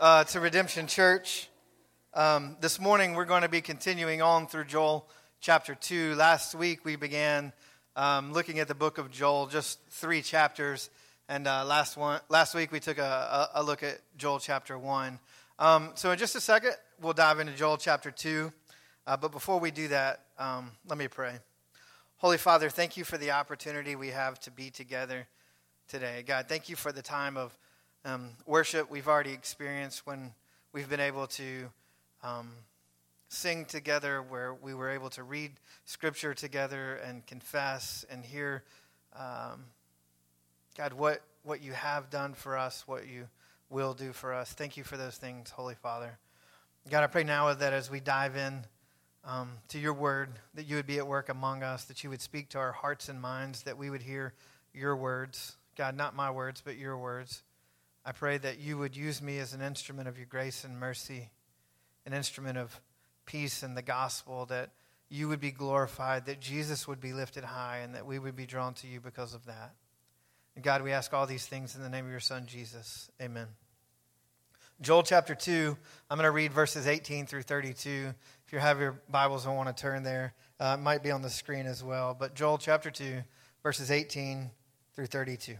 uh, to Redemption Church. Um, this morning we're going to be continuing on through Joel chapter 2. Last week we began um, looking at the book of Joel, just three chapters. And uh, last, one, last week we took a, a, look at Joel chapter 1. Um, so in just a second we'll dive into Joel chapter 2. Uh, but before we do that, um, let me pray. Holy Father, thank you for the opportunity we have to be together today. God, thank you for the time of um, worship we've already experienced when we've been able to um, sing together, where we were able to read scripture together and confess and hear, um, God, what, what you have done for us, what you will do for us. Thank you for those things, Holy Father. God, I pray now that as we dive in um, to your word, that you would be at work among us, that you would speak to our hearts and minds, that we would hear your words. God, not my words, but your words. I pray that you would use me as an instrument of your grace and mercy, an instrument of peace and the gospel, that you would be glorified, that Jesus would be lifted high, and that we would be drawn to you because of that. And God, we ask all these things in the name of your Son, Jesus. Amen. Joel chapter 2, I'm going to read verses 18 through 32. If you have your Bibles and want to turn there, uh, it might be on the screen as well. But Joel chapter 2, verses 18 through 32.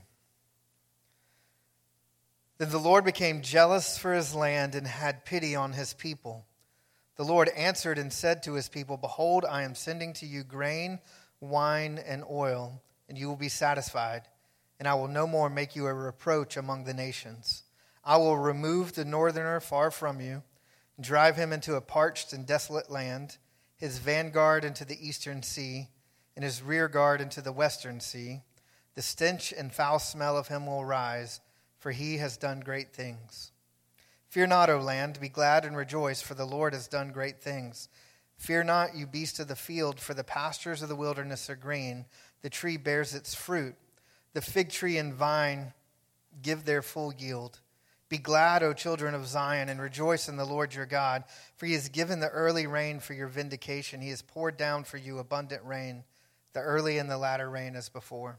Then the Lord became jealous for his land and had pity on his people. The Lord answered and said to his people, Behold, I am sending to you grain, wine, and oil, and you will be satisfied, and I will no more make you a reproach among the nations. I will remove the northerner far from you, and drive him into a parched and desolate land, his vanguard into the eastern sea, and his rear guard into the western sea. The stench and foul smell of him will rise for he has done great things. Fear not, O land, be glad and rejoice, for the Lord has done great things. Fear not, you beasts of the field, for the pastures of the wilderness are green. The tree bears its fruit. The fig tree and vine give their full yield. Be glad, O children of Zion, and rejoice in the Lord your God, for he has given the early rain for your vindication. He has poured down for you abundant rain, the early and the latter rain as before.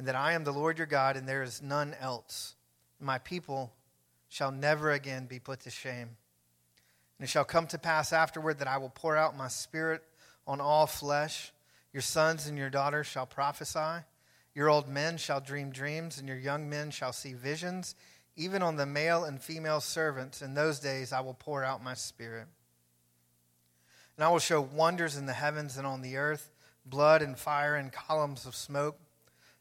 and that I am the Lord your God, and there is none else. My people shall never again be put to shame. And it shall come to pass afterward that I will pour out my spirit on all flesh. Your sons and your daughters shall prophesy. Your old men shall dream dreams, and your young men shall see visions. Even on the male and female servants in those days I will pour out my spirit. And I will show wonders in the heavens and on the earth blood and fire and columns of smoke.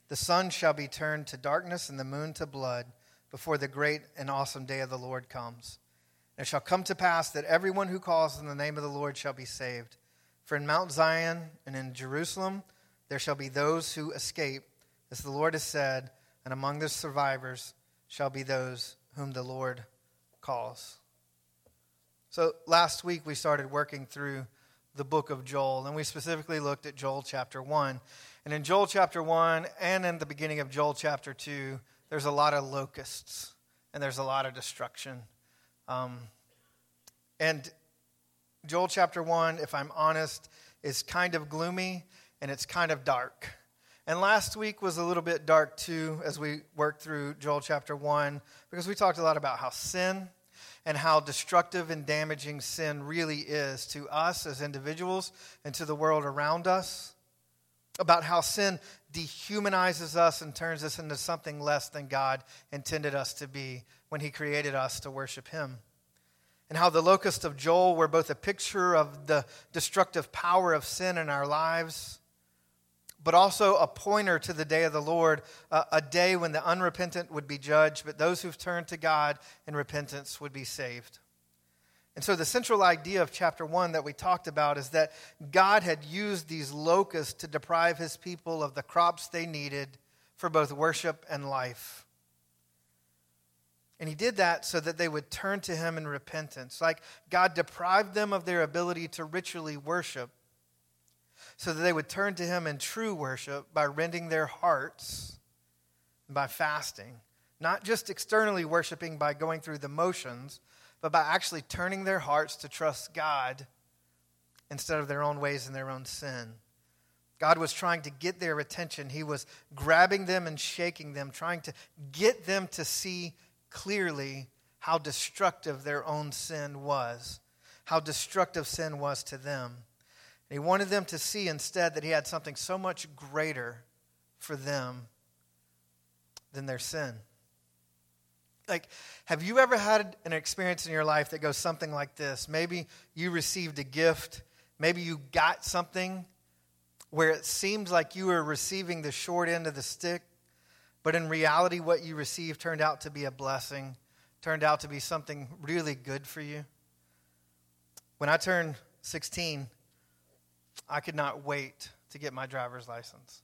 The sun shall be turned to darkness and the moon to blood before the great and awesome day of the Lord comes. And it shall come to pass that everyone who calls on the name of the Lord shall be saved. For in Mount Zion and in Jerusalem there shall be those who escape, as the Lord has said, and among the survivors shall be those whom the Lord calls. So last week we started working through the book of Joel, and we specifically looked at Joel chapter 1. And in Joel chapter 1 and in the beginning of Joel chapter 2, there's a lot of locusts and there's a lot of destruction. Um, and Joel chapter 1, if I'm honest, is kind of gloomy and it's kind of dark. And last week was a little bit dark too as we worked through Joel chapter 1 because we talked a lot about how sin and how destructive and damaging sin really is to us as individuals and to the world around us about how sin dehumanizes us and turns us into something less than God intended us to be when He created us to worship Him. And how the locusts of Joel were both a picture of the destructive power of sin in our lives, but also a pointer to the day of the Lord, a day when the unrepentant would be judged, but those who've turned to God in repentance would be saved. And so, the central idea of chapter one that we talked about is that God had used these locusts to deprive his people of the crops they needed for both worship and life. And he did that so that they would turn to him in repentance. Like God deprived them of their ability to ritually worship, so that they would turn to him in true worship by rending their hearts by fasting. Not just externally worshiping by going through the motions, but by actually turning their hearts to trust God instead of their own ways and their own sin. God was trying to get their attention. He was grabbing them and shaking them, trying to get them to see clearly how destructive their own sin was, how destructive sin was to them. And he wanted them to see instead that he had something so much greater for them than their sin. Like, have you ever had an experience in your life that goes something like this? Maybe you received a gift, maybe you got something where it seems like you were receiving the short end of the stick, but in reality, what you received turned out to be a blessing, turned out to be something really good for you. When I turned 16, I could not wait to get my driver's license.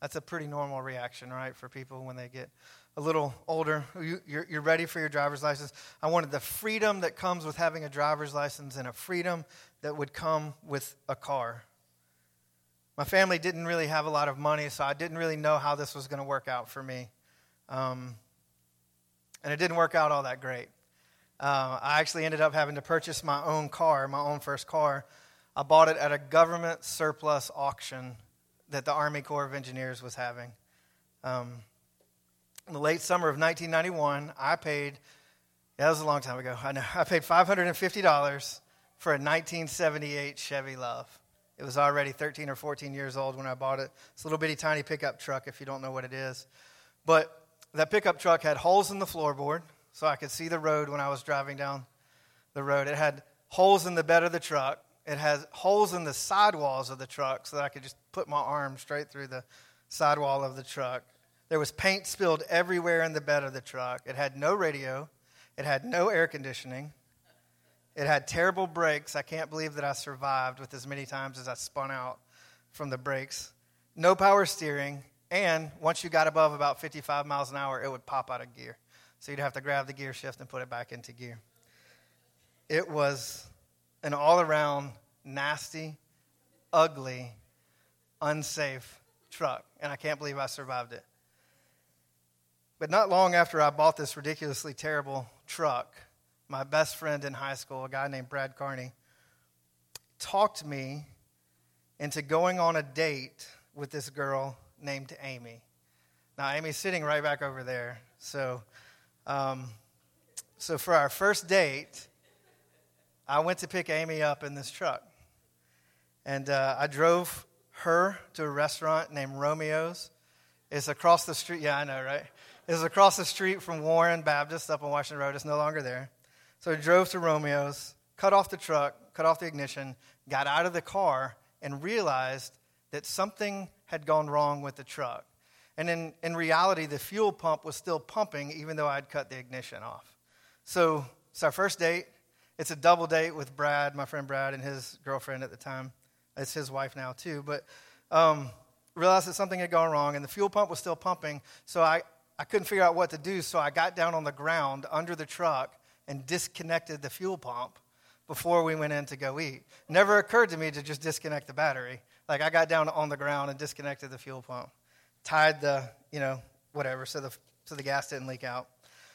That's a pretty normal reaction, right, for people when they get a little older. You, are ready for your driver's license. I wanted the freedom that comes with having a driver's license and a freedom that would come with a car. My family didn't really have a lot of money, so I didn't really know how this was going to work out for me. Um, and it didn't work out all that great. Uh, I actually ended up having to purchase my own car, my own first car. I bought it at a government surplus auction that the Army Corps of Engineers was having. Um, in the late summer of 1991, I paid, yeah, that was a long time ago, I know, I paid $550 for a 1978 Chevy LUV. It was already 13 or 14 years old when I bought it. It's a little bitty tiny pickup truck if you don't know what it is. But that pickup truck had holes in the floorboard so I could see the road when I was driving down the road. It had holes in the bed of the truck. It had holes in the sidewalls of the truck so that I could just put my arm straight through the sidewall of the truck. There was paint spilled everywhere in the bed of the truck. It had no radio. It had no air conditioning. It had terrible brakes. I can't believe that I survived with as many times as I spun out from the brakes. No power steering. And once you got above about 55 miles an hour, it would pop out of gear. So you'd have to grab the gear shift and put it back into gear. It was an all around nasty, ugly, unsafe truck. And I can't believe I survived it. But not long after I bought this ridiculously terrible truck, my best friend in high school, a guy named Brad Carney, talked me into going on a date with this girl named Amy. Now, Amy's sitting right back over there. So, um, so for our first date, I went to pick Amy up in this truck. And uh, I drove her to a restaurant named Romeo's. It's across the street. Yeah, I know, right? It's across the street from Warren Baptist up on Washington Road. It's no longer there. So he drove to Romeo's, cut off the truck, cut off the ignition, got out of the car, and realized that something had gone wrong with the truck. And in, in reality, the fuel pump was still pumping even though I'd cut the ignition off. So it's our first date. It's a double date with Brad, my friend Brad, and his girlfriend at the time. It's his wife now, too. But um, realized that something had gone wrong, and the fuel pump was still pumping. So I, I couldn't figure out what to do. So I got down on the ground under the truck and disconnected the fuel pump before we went in to go eat. Never occurred to me to just disconnect the battery. Like I got down on the ground and disconnected the fuel pump, tied the, you know, whatever, so the, so the gas didn't leak out.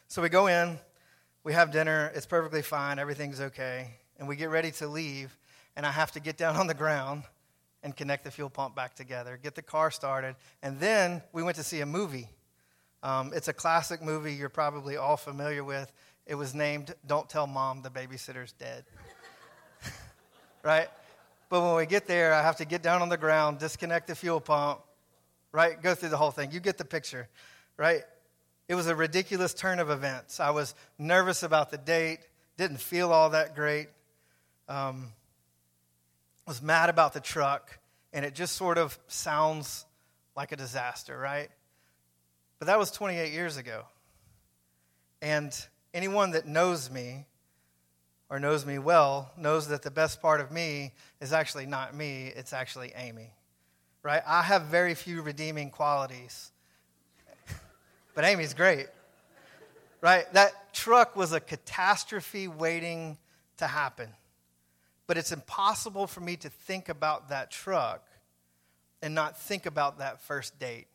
So we go in, we have dinner, it's perfectly fine, everything's okay, and we get ready to leave, and I have to get down on the ground and connect the fuel pump back together, get the car started, and then we went to see a movie. Um, it's a classic movie you're probably all familiar with. It was named Don't Tell Mom the Babysitter's Dead. right? But when we get there, I have to get down on the ground, disconnect the fuel pump, right? Go through the whole thing. You get the picture, right? It was a ridiculous turn of events. I was nervous about the date, didn't feel all that great, um, was mad about the truck, and it just sort of sounds like a disaster, right? But that was 28 years ago. And anyone that knows me or knows me well knows that the best part of me is actually not me, it's actually Amy. Right? I have very few redeeming qualities. but Amy's great. right? That truck was a catastrophe waiting to happen. But it's impossible for me to think about that truck and not think about that first date.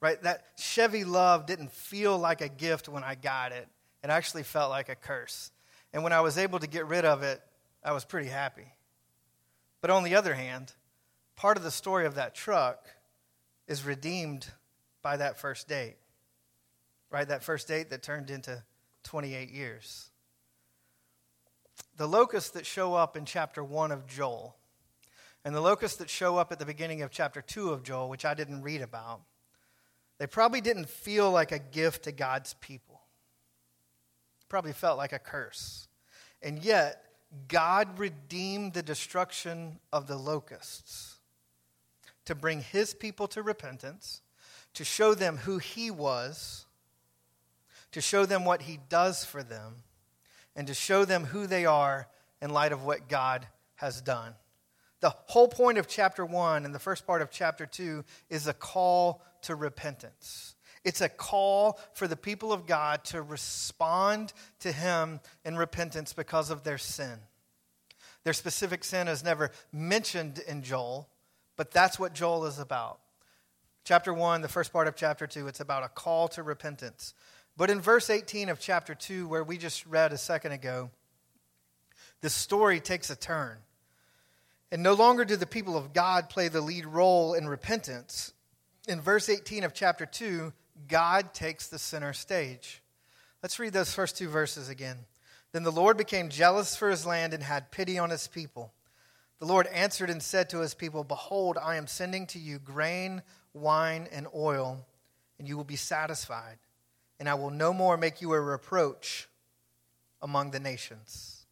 Right? That Chevy LUV didn't feel like a gift when I got it. It actually felt like a curse. And when I was able to get rid of it, I was pretty happy. But on the other hand, part of the story of that truck is redeemed by that first date. Right? That first date that turned into 28 years. The locusts that show up in chapter 1 of Joel and the locusts that show up at the beginning of chapter 2 of Joel, which I didn't read about, they probably didn't feel like a gift to God's people. Probably felt like a curse. And yet, God redeemed the destruction of the locusts to bring his people to repentance, to show them who he was, to show them what he does for them, and to show them who they are in light of what God has done. The whole point of chapter 1 and the first part of chapter 2 is a call to repentance. It's a call for the people of God to respond to Him in repentance because of their sin. Their specific sin is never mentioned in Joel, but that's what Joel is about. Chapter 1, the first part of chapter 2, it's about a call to repentance. But in verse 18 of chapter 2, where we just read a second ago, the story takes a turn. And no longer do the people of God play the lead role in repentance. In verse 18 of chapter 2, God takes the center stage. Let's read those first two verses again. Then the Lord became jealous for his land and had pity on his people. The Lord answered and said to his people, Behold, I am sending to you grain, wine, and oil, and you will be satisfied and I will no more make you a reproach among the nations.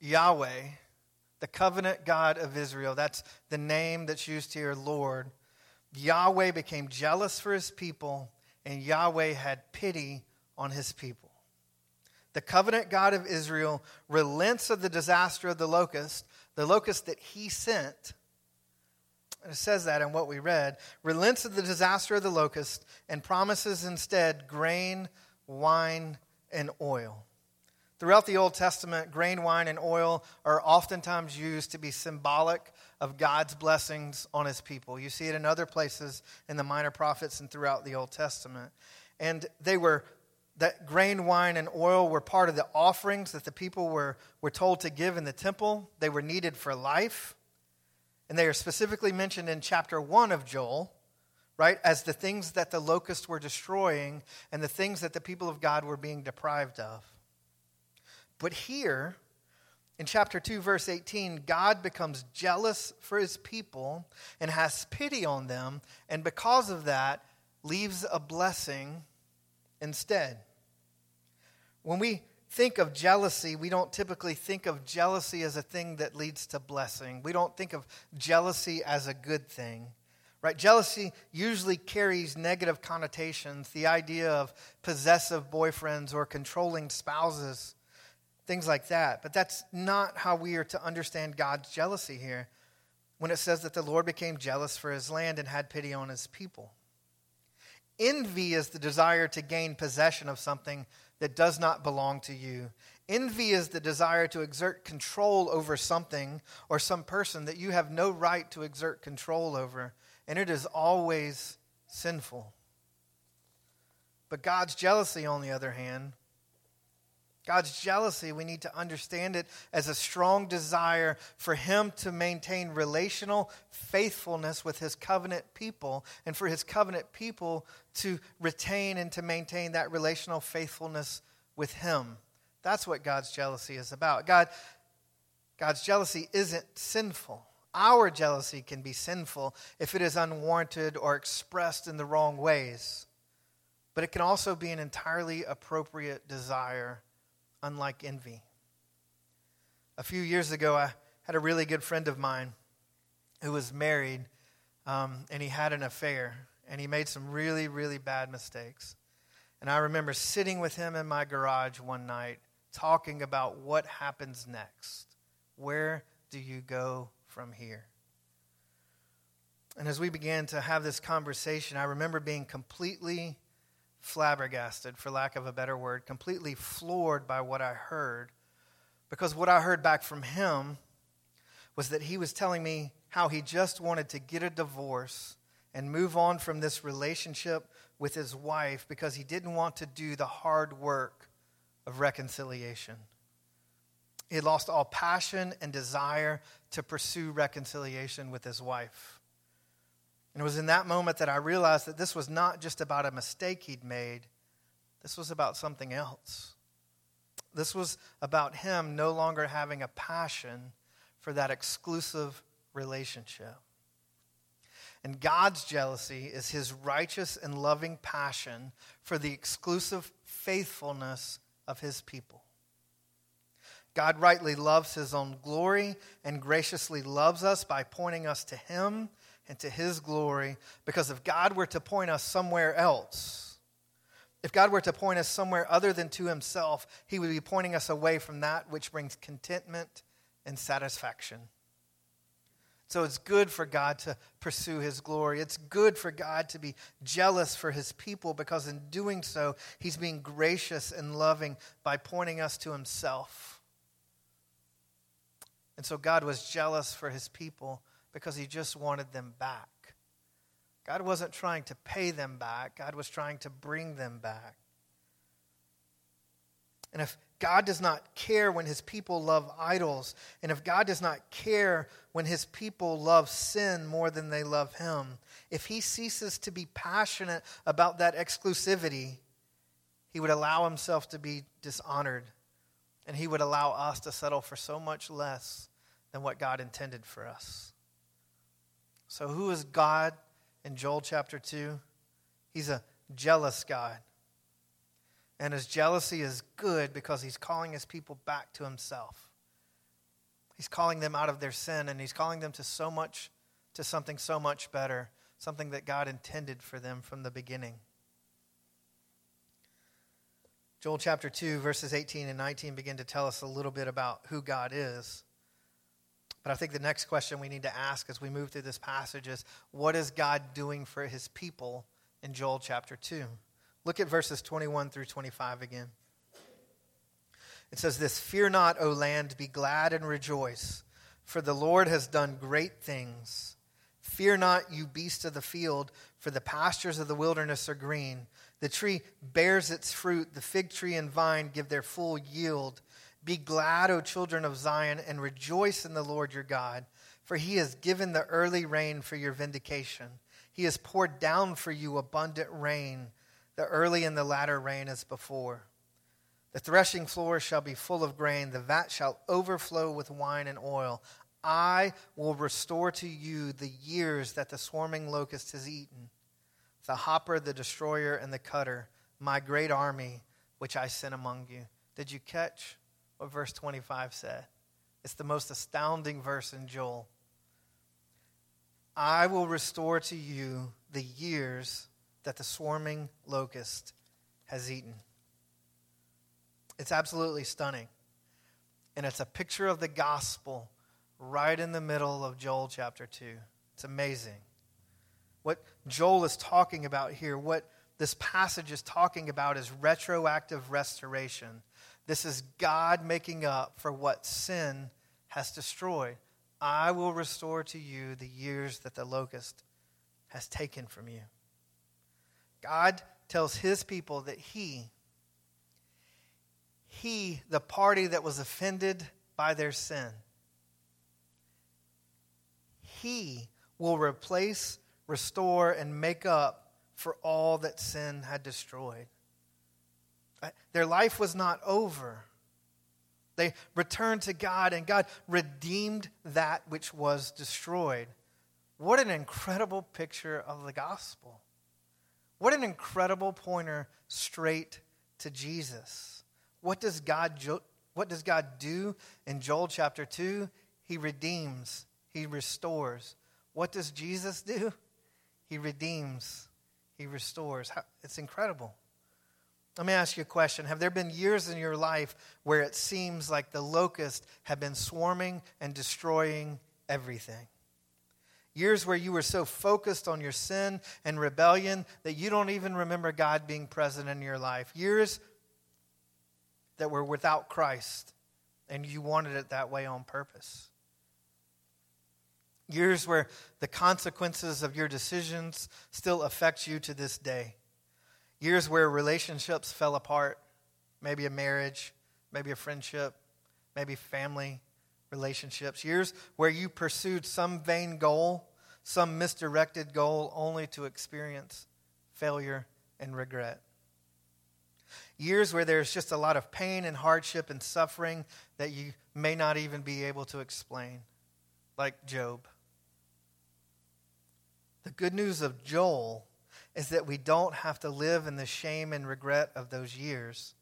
Yahweh, the covenant God of Israel, that's the name that's used here, Lord. Yahweh became jealous for his people, and Yahweh had pity on his people. The covenant God of Israel relents of the disaster of the locust, the locust that he sent And it says that in what we read, relents of the disaster of the locust and promises instead grain, wine, and oil. Throughout the Old Testament, grain, wine, and oil are oftentimes used to be symbolic of God's blessings on his people. You see it in other places in the minor prophets and throughout the Old Testament. And they were, that grain, wine, and oil were part of the offerings that the people were, were told to give in the temple. They were needed for life. And they are specifically mentioned in chapter 1 of Joel, right, as the things that the locusts were destroying and the things that the people of God were being deprived of. But here, in chapter 2, verse 18, God becomes jealous for his people and has pity on them, and because of that, leaves a blessing instead. When we think of jealousy, we don't typically think of jealousy as a thing that leads to blessing. We don't think of jealousy as a good thing. Right? Jealousy usually carries negative connotations, the idea of possessive boyfriends or controlling spouses, things like that. But that's not how we are to understand God's jealousy here when it says that the Lord became jealous for his land and had pity on his people. Envy is the desire to gain possession of something that does not belong to you. Envy is the desire to exert control over something or some person that you have no right to exert control over, and it is always sinful. But God's jealousy, on the other hand, God's jealousy, we need to understand it as a strong desire for Him to maintain relational faithfulness with His covenant people and for His covenant people to retain and to maintain that relational faithfulness with Him. That's what God's jealousy is about. God, God's jealousy isn't sinful. Our jealousy can be sinful if it is unwarranted or expressed in the wrong ways. But it can also be an entirely appropriate desire unlike envy. A few years ago, I had a really good friend of mine who was married um, and he had an affair and he made some really, really bad mistakes. And I remember sitting with him in my garage one night talking about what happens next. Where do you go from here? And as we began to have this conversation, I remember being completely flabbergasted, for lack of a better word, completely floored by what I heard. Because what I heard back from him was that he was telling me how he just wanted to get a divorce and move on from this relationship with his wife because he didn't want to do the hard work of reconciliation. He lost all passion and desire to pursue reconciliation with his wife. And it was in that moment that I realized that this was not just about a mistake he'd made, this was about something else. This was about him no longer having a passion for that exclusive relationship. And God's jealousy is his righteous and loving passion for the exclusive faithfulness of his people. God rightly loves his own glory and graciously loves us by pointing us to him and to his glory. Because if God were to point us somewhere else, if God were to point us somewhere other than to himself, he would be pointing us away from that which brings contentment and satisfaction. So it's good for God to pursue his glory. It's good for God to be jealous for his people because in doing so, he's being gracious and loving by pointing us to himself. And so God was jealous for his people because he just wanted them back. God wasn't trying to pay them back, God was trying to bring them back. And if God does not care when his people love idols, and if God does not care when his people love sin more than they love him, if he ceases to be passionate about that exclusivity, he would allow himself to be dishonored, and he would allow us to settle for so much less than what God intended for us. So, who is God in Joel chapter 2? He's a jealous God. And his jealousy is good because he's calling his people back to himself. He's calling them out of their sin and he's calling them to so much to something so much better, something that God intended for them from the beginning. Joel chapter 2 verses 18 and 19 begin to tell us a little bit about who God is. But I think the next question we need to ask as we move through this passage is what is God doing for his people in Joel chapter 2? Look at verses 21 through 25 again. It says this Fear not, O land, be glad and rejoice, for the Lord has done great things. Fear not, you beasts of the field, for the pastures of the wilderness are green. The tree bears its fruit, the fig tree and vine give their full yield. Be glad, O children of Zion, and rejoice in the Lord your God, for he has given the early rain for your vindication. He has poured down for you abundant rain the early and the latter rain as before. The threshing floor shall be full of grain, the vat shall overflow with wine and oil. I will restore to you the years that the swarming locust has eaten, the hopper, the destroyer, and the cutter, my great army which I sent among you. Did you catch what verse 25 said? It's the most astounding verse in Joel. I will restore to you the years that the swarming locust has eaten. It's absolutely stunning. And it's a picture of the gospel right in the middle of Joel chapter 2. It's amazing. What Joel is talking about here, what this passage is talking about, is retroactive restoration. This is God making up for what sin has destroyed. I will restore to you the years that the locust has taken from you. God tells his people that he, he, the party that was offended by their sin, he will replace, restore, and make up for all that sin had destroyed. Uh, their life was not over. They returned to God, and God redeemed that which was destroyed. What an incredible picture of the gospel. What an incredible pointer straight to Jesus. What does God, what does God do in Joel chapter 2? He redeems, He restores. What does Jesus do? He redeems, He restores. It's incredible. Let me ask you a question. Have there been years in your life where it seems like the locusts have been swarming and destroying everything? Years where you were so focused on your sin and rebellion that you don't even remember God being present in your life. Years that were without Christ and you wanted it that way on purpose. Years where the consequences of your decisions still affect you to this day. Years where relationships fell apart, maybe a marriage, maybe a friendship, maybe family relationships. Years where you pursued some vain goal, some misdirected goal, only to experience failure and regret. Years where there's just a lot of pain and hardship and suffering that you may not even be able to explain, like Job. The good news of Joel is that we don't have to live in the shame and regret of those years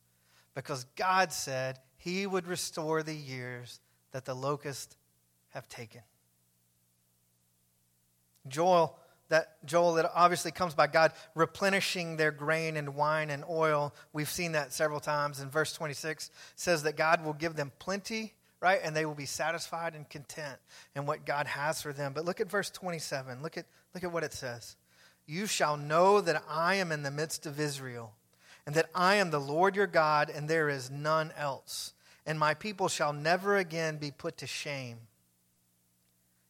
because God said he would restore the years that the locusts have taken. Joel, that Joel that obviously comes by God replenishing their grain and wine and oil. We've seen that several times. In verse 26 says that God will give them plenty, right? And they will be satisfied and content in what God has for them. But look at verse 27. Look at look at what it says. You shall know that I am in the midst of Israel, and that I am the Lord your God, and there is none else. And my people shall never again be put to shame.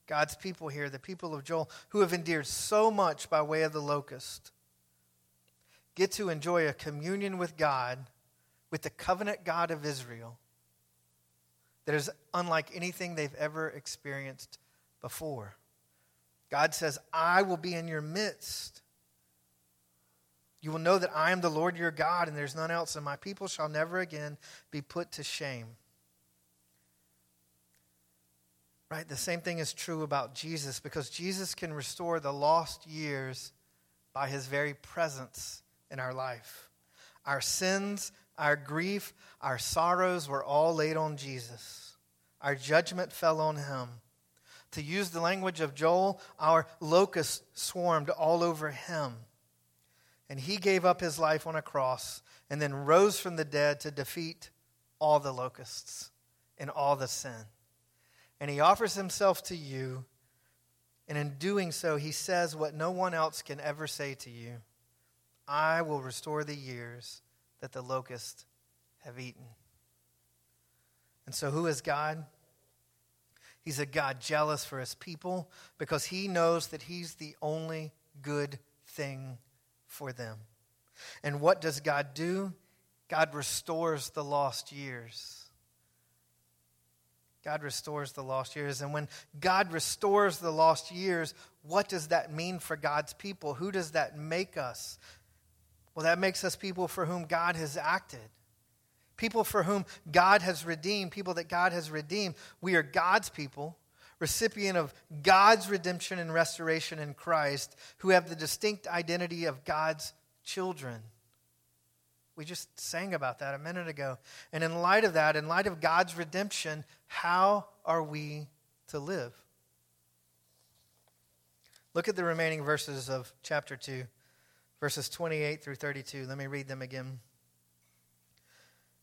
God's people here, the people of Joel, who have endured so much by way of the locust, get to enjoy a communion with God, with the covenant God of Israel, that is unlike anything they've ever experienced before. God says, I will be in your midst. You will know that I am the Lord your God, and there's none else, and my people shall never again be put to shame. Right? The same thing is true about Jesus because Jesus can restore the lost years by his very presence in our life. Our sins, our grief, our sorrows were all laid on Jesus. Our judgment fell on him. To use the language of Joel, our locusts swarmed all over him. And he gave up his life on a cross and then rose from the dead to defeat all the locusts and all the sin and he offers himself to you. And in doing so, he says what no one else can ever say to you I will restore the years that the locusts have eaten. And so, who is God? He's a God jealous for his people because he knows that he's the only good thing for them. And what does God do? God restores the lost years. God restores the lost years. And when God restores the lost years, what does that mean for God's people? Who does that make us? Well, that makes us people for whom God has acted. People for whom God has redeemed, people that God has redeemed. We are God's people, recipient of God's redemption and restoration in Christ, who have the distinct identity of God's children. We just sang about that a minute ago. And in light of that, in light of God's redemption, how are we to live? Look at the remaining verses of chapter 2, verses 28 through 32. Let me read them again.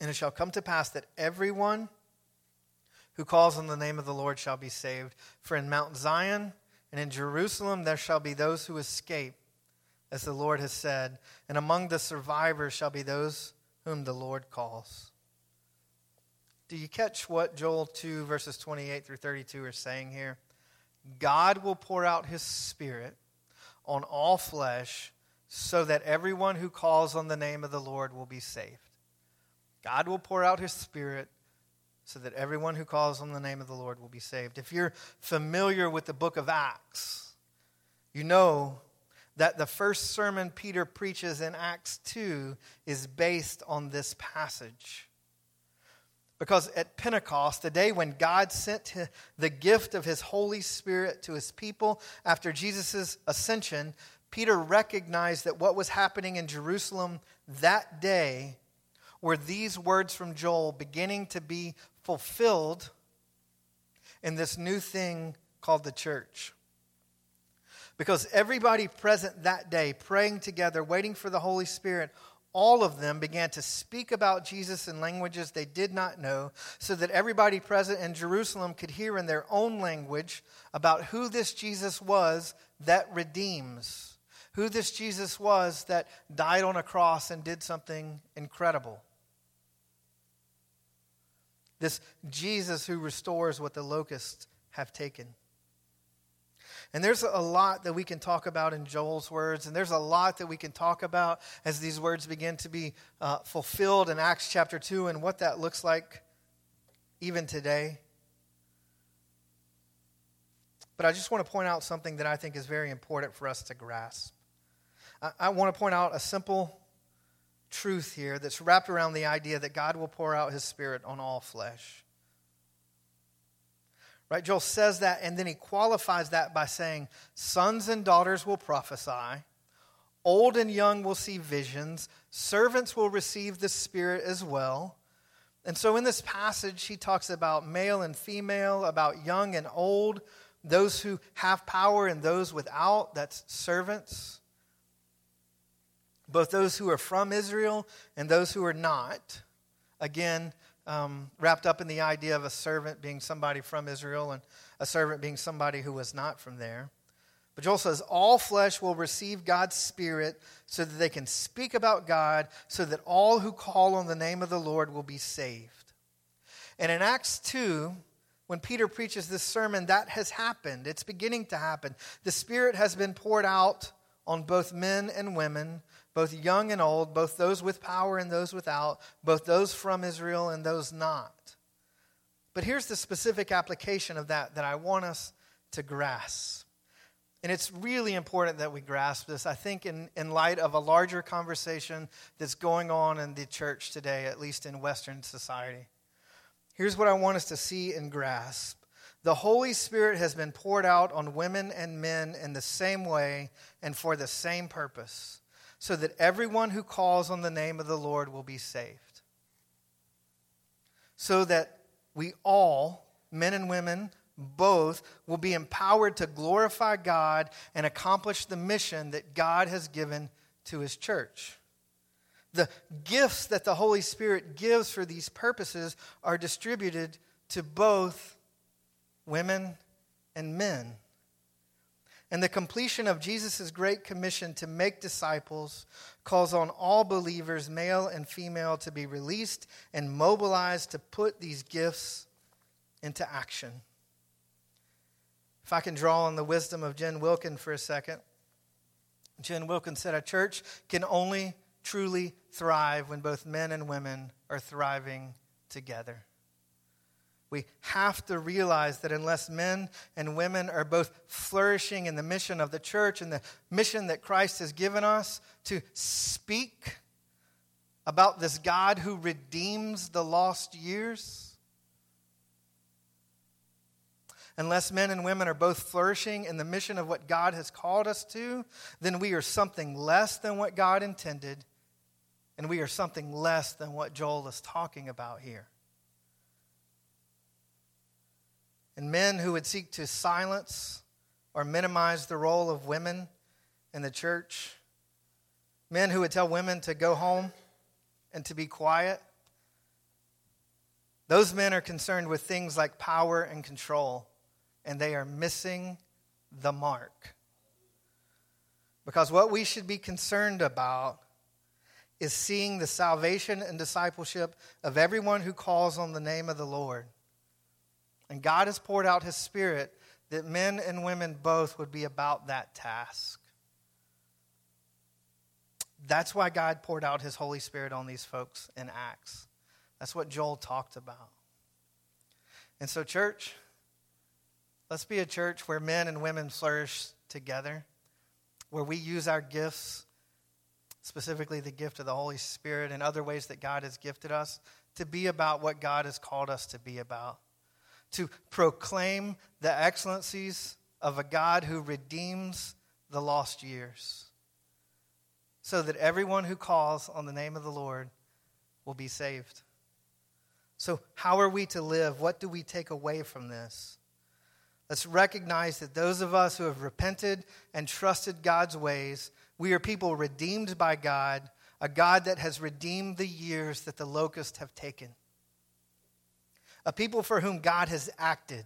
And it shall come to pass that everyone who calls on the name of the Lord shall be saved. For in Mount Zion and in Jerusalem there shall be those who escape as the Lord has said, and among the survivors shall be those whom the Lord calls. Do you catch what Joel 2, verses 28 through 32 are saying here? God will pour out his Spirit on all flesh so that everyone who calls on the name of the Lord will be saved. God will pour out his Spirit so that everyone who calls on the name of the Lord will be saved. If you're familiar with the book of Acts, you know that the first sermon Peter preaches in Acts 2 is based on this passage. Because at Pentecost, the day when God sent the gift of his Holy Spirit to his people after Jesus' ascension, Peter recognized that what was happening in Jerusalem that day were these words from Joel beginning to be fulfilled in this new thing called the church. Because everybody present that day, praying together, waiting for the Holy Spirit, all of them began to speak about Jesus in languages they did not know, so that everybody present in Jerusalem could hear in their own language about who this Jesus was that redeems, who this Jesus was that died on a cross and did something incredible. This Jesus who restores what the locusts have taken. And there's a lot that we can talk about in Joel's words, and there's a lot that we can talk about as these words begin to be uh, fulfilled in Acts chapter 2 and what that looks like even today. But I just want to point out something that I think is very important for us to grasp. I, I want to point out a simple truth here that's wrapped around the idea that God will pour out his spirit on all flesh. Right? Joel says that, and then he qualifies that by saying, Sons and daughters will prophesy, old and young will see visions, servants will receive the Spirit as well. And so in this passage, he talks about male and female, about young and old, those who have power and those without, that's servants. Both those who are from Israel and those who are not. Again, um, wrapped up in the idea of a servant being somebody from Israel and a servant being somebody who was not from there. But Joel says, All flesh will receive God's Spirit so that they can speak about God, so that all who call on the name of the Lord will be saved. And in Acts 2, when Peter preaches this sermon, that has happened. It's beginning to happen. The Spirit has been poured out on both men and women both young and old, both those with power and those without, both those from Israel and those not. But here's the specific application of that that I want us to grasp. And it's really important that we grasp this, I think, in, in light of a larger conversation that's going on in the church today, at least in Western society. Here's what I want us to see and grasp the Holy Spirit has been poured out on women and men in the same way and for the same purpose so that everyone who calls on the name of the Lord will be saved. So that we all, men and women, both, will be empowered to glorify God and accomplish the mission that God has given to his church. The gifts that the Holy Spirit gives for these purposes are distributed to both women and men. And the completion of Jesus' great commission to make disciples calls on all believers, male and female, to be released and mobilized to put these gifts into action. If I can draw on the wisdom of Jen Wilkin for a second, Jen Wilkin said a church can only truly thrive when both men and women are thriving together. We have to realize that unless men and women are both flourishing in the mission of the church and the mission that Christ has given us to speak about this God who redeems the lost years, unless men and women are both flourishing in the mission of what God has called us to, then we are something less than what God intended, and we are something less than what Joel is talking about here. And men who would seek to silence or minimize the role of women in the church, men who would tell women to go home and to be quiet. Those men are concerned with things like power and control, and they are missing the mark. Because what we should be concerned about is seeing the salvation and discipleship of everyone who calls on the name of the Lord. And God has poured out his spirit that men and women both would be about that task. That's why God poured out his Holy Spirit on these folks in Acts. That's what Joel talked about. And so, church, let's be a church where men and women flourish together, where we use our gifts, specifically the gift of the Holy Spirit and other ways that God has gifted us, to be about what God has called us to be about, to proclaim the excellencies of a God who redeems the lost years, so that everyone who calls on the name of the Lord will be saved. So, how are we to live? What do we take away from this? Let's recognize that those of us who have repented and trusted God's ways, we are people redeemed by God, a God that has redeemed the years that the locusts have taken. A people for whom God has acted,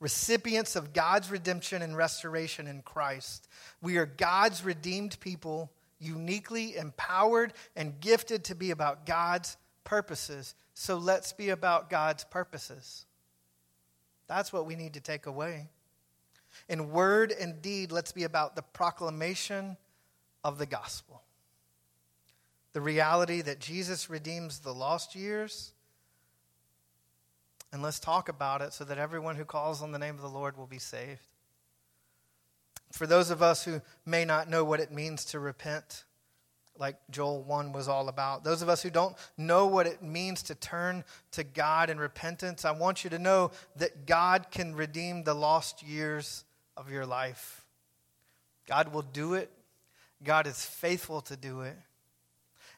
recipients of God's redemption and restoration in Christ. We are God's redeemed people, uniquely empowered and gifted to be about God's purposes. So let's be about God's purposes. That's what we need to take away. In word and deed, let's be about the proclamation of the gospel. The reality that Jesus redeems the lost years. And let's talk about it so that everyone who calls on the name of the Lord will be saved. For those of us who may not know what it means to repent, like Joel 1 was all about. Those of us who don't know what it means to turn to God in repentance, I want you to know that God can redeem the lost years of your life. God will do it. God is faithful to do it.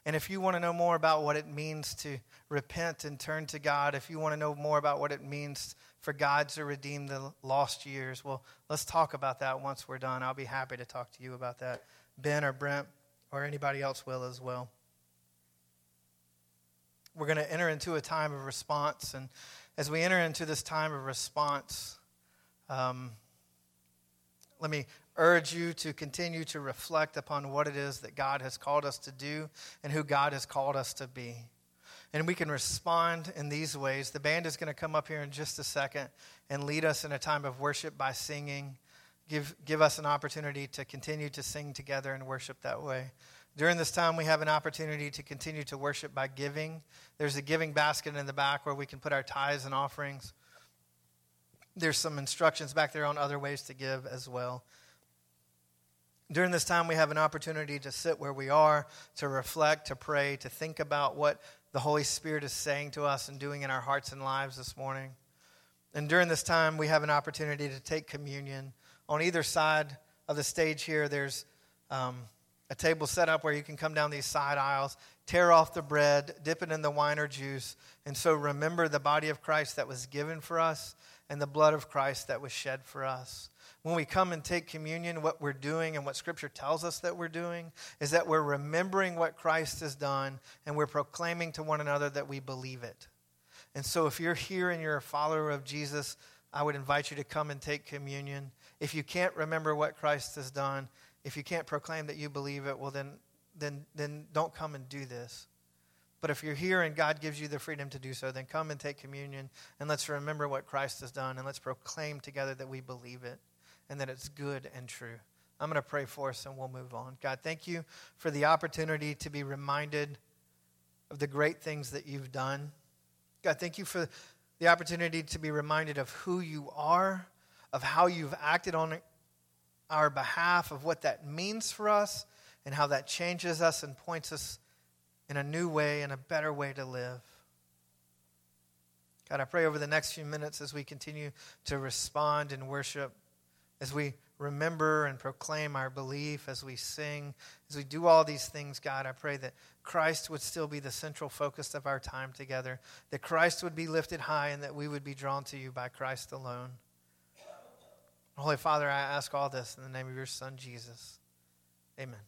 And if you want to know more about what it means to repent and turn to God, if you want to know more about what it means for God to redeem the lost years, well, let's talk about that once we're done. I'll be happy to talk to you about that. Ben or Brent or anybody else will as well. We're going to enter into a time of response. And as we enter into this time of response, um, let me urge you to continue to reflect upon what it is that God has called us to do and who God has called us to be. And we can respond in these ways. The band is going to come up here in just a second and lead us in a time of worship by singing give, give us an opportunity to continue to sing together and worship that way. During this time, we have an opportunity to continue to worship by giving. There's a giving basket in the back where we can put our tithes and offerings. There's some instructions back there on other ways to give as well. During this time, we have an opportunity to sit where we are, to reflect, to pray, to think about what the Holy Spirit is saying to us and doing in our hearts and lives this morning. And during this time, we have an opportunity to take communion on either side of the stage here, there's um, a table set up where you can come down these side aisles, tear off the bread, dip it in the wine or juice, and so remember the body of Christ that was given for us and the blood of Christ that was shed for us. When we come and take communion, what we're doing and what Scripture tells us that we're doing is that we're remembering what Christ has done and we're proclaiming to one another that we believe it. And so if you're here and you're a follower of Jesus, I would invite you to come and take communion. If you can't remember what Christ has done, if you can't proclaim that you believe it, well, then, then, then don't come and do this. But if you're here and God gives you the freedom to do so, then come and take communion and let's remember what Christ has done and let's proclaim together that we believe it and that it's good and true. I'm going to pray for us and we'll move on. God, thank you for the opportunity to be reminded of the great things that you've done. God, thank you for the opportunity to be reminded of who you are of how you've acted on our behalf, of what that means for us, and how that changes us and points us in a new way and a better way to live. God, I pray over the next few minutes as we continue to respond and worship, as we remember and proclaim our belief, as we sing, as we do all these things, God, I pray that Christ would still be the central focus of our time together, that Christ would be lifted high, and that we would be drawn to you by Christ alone. Holy Father, I ask all this in the name of your Son, Jesus. Amen.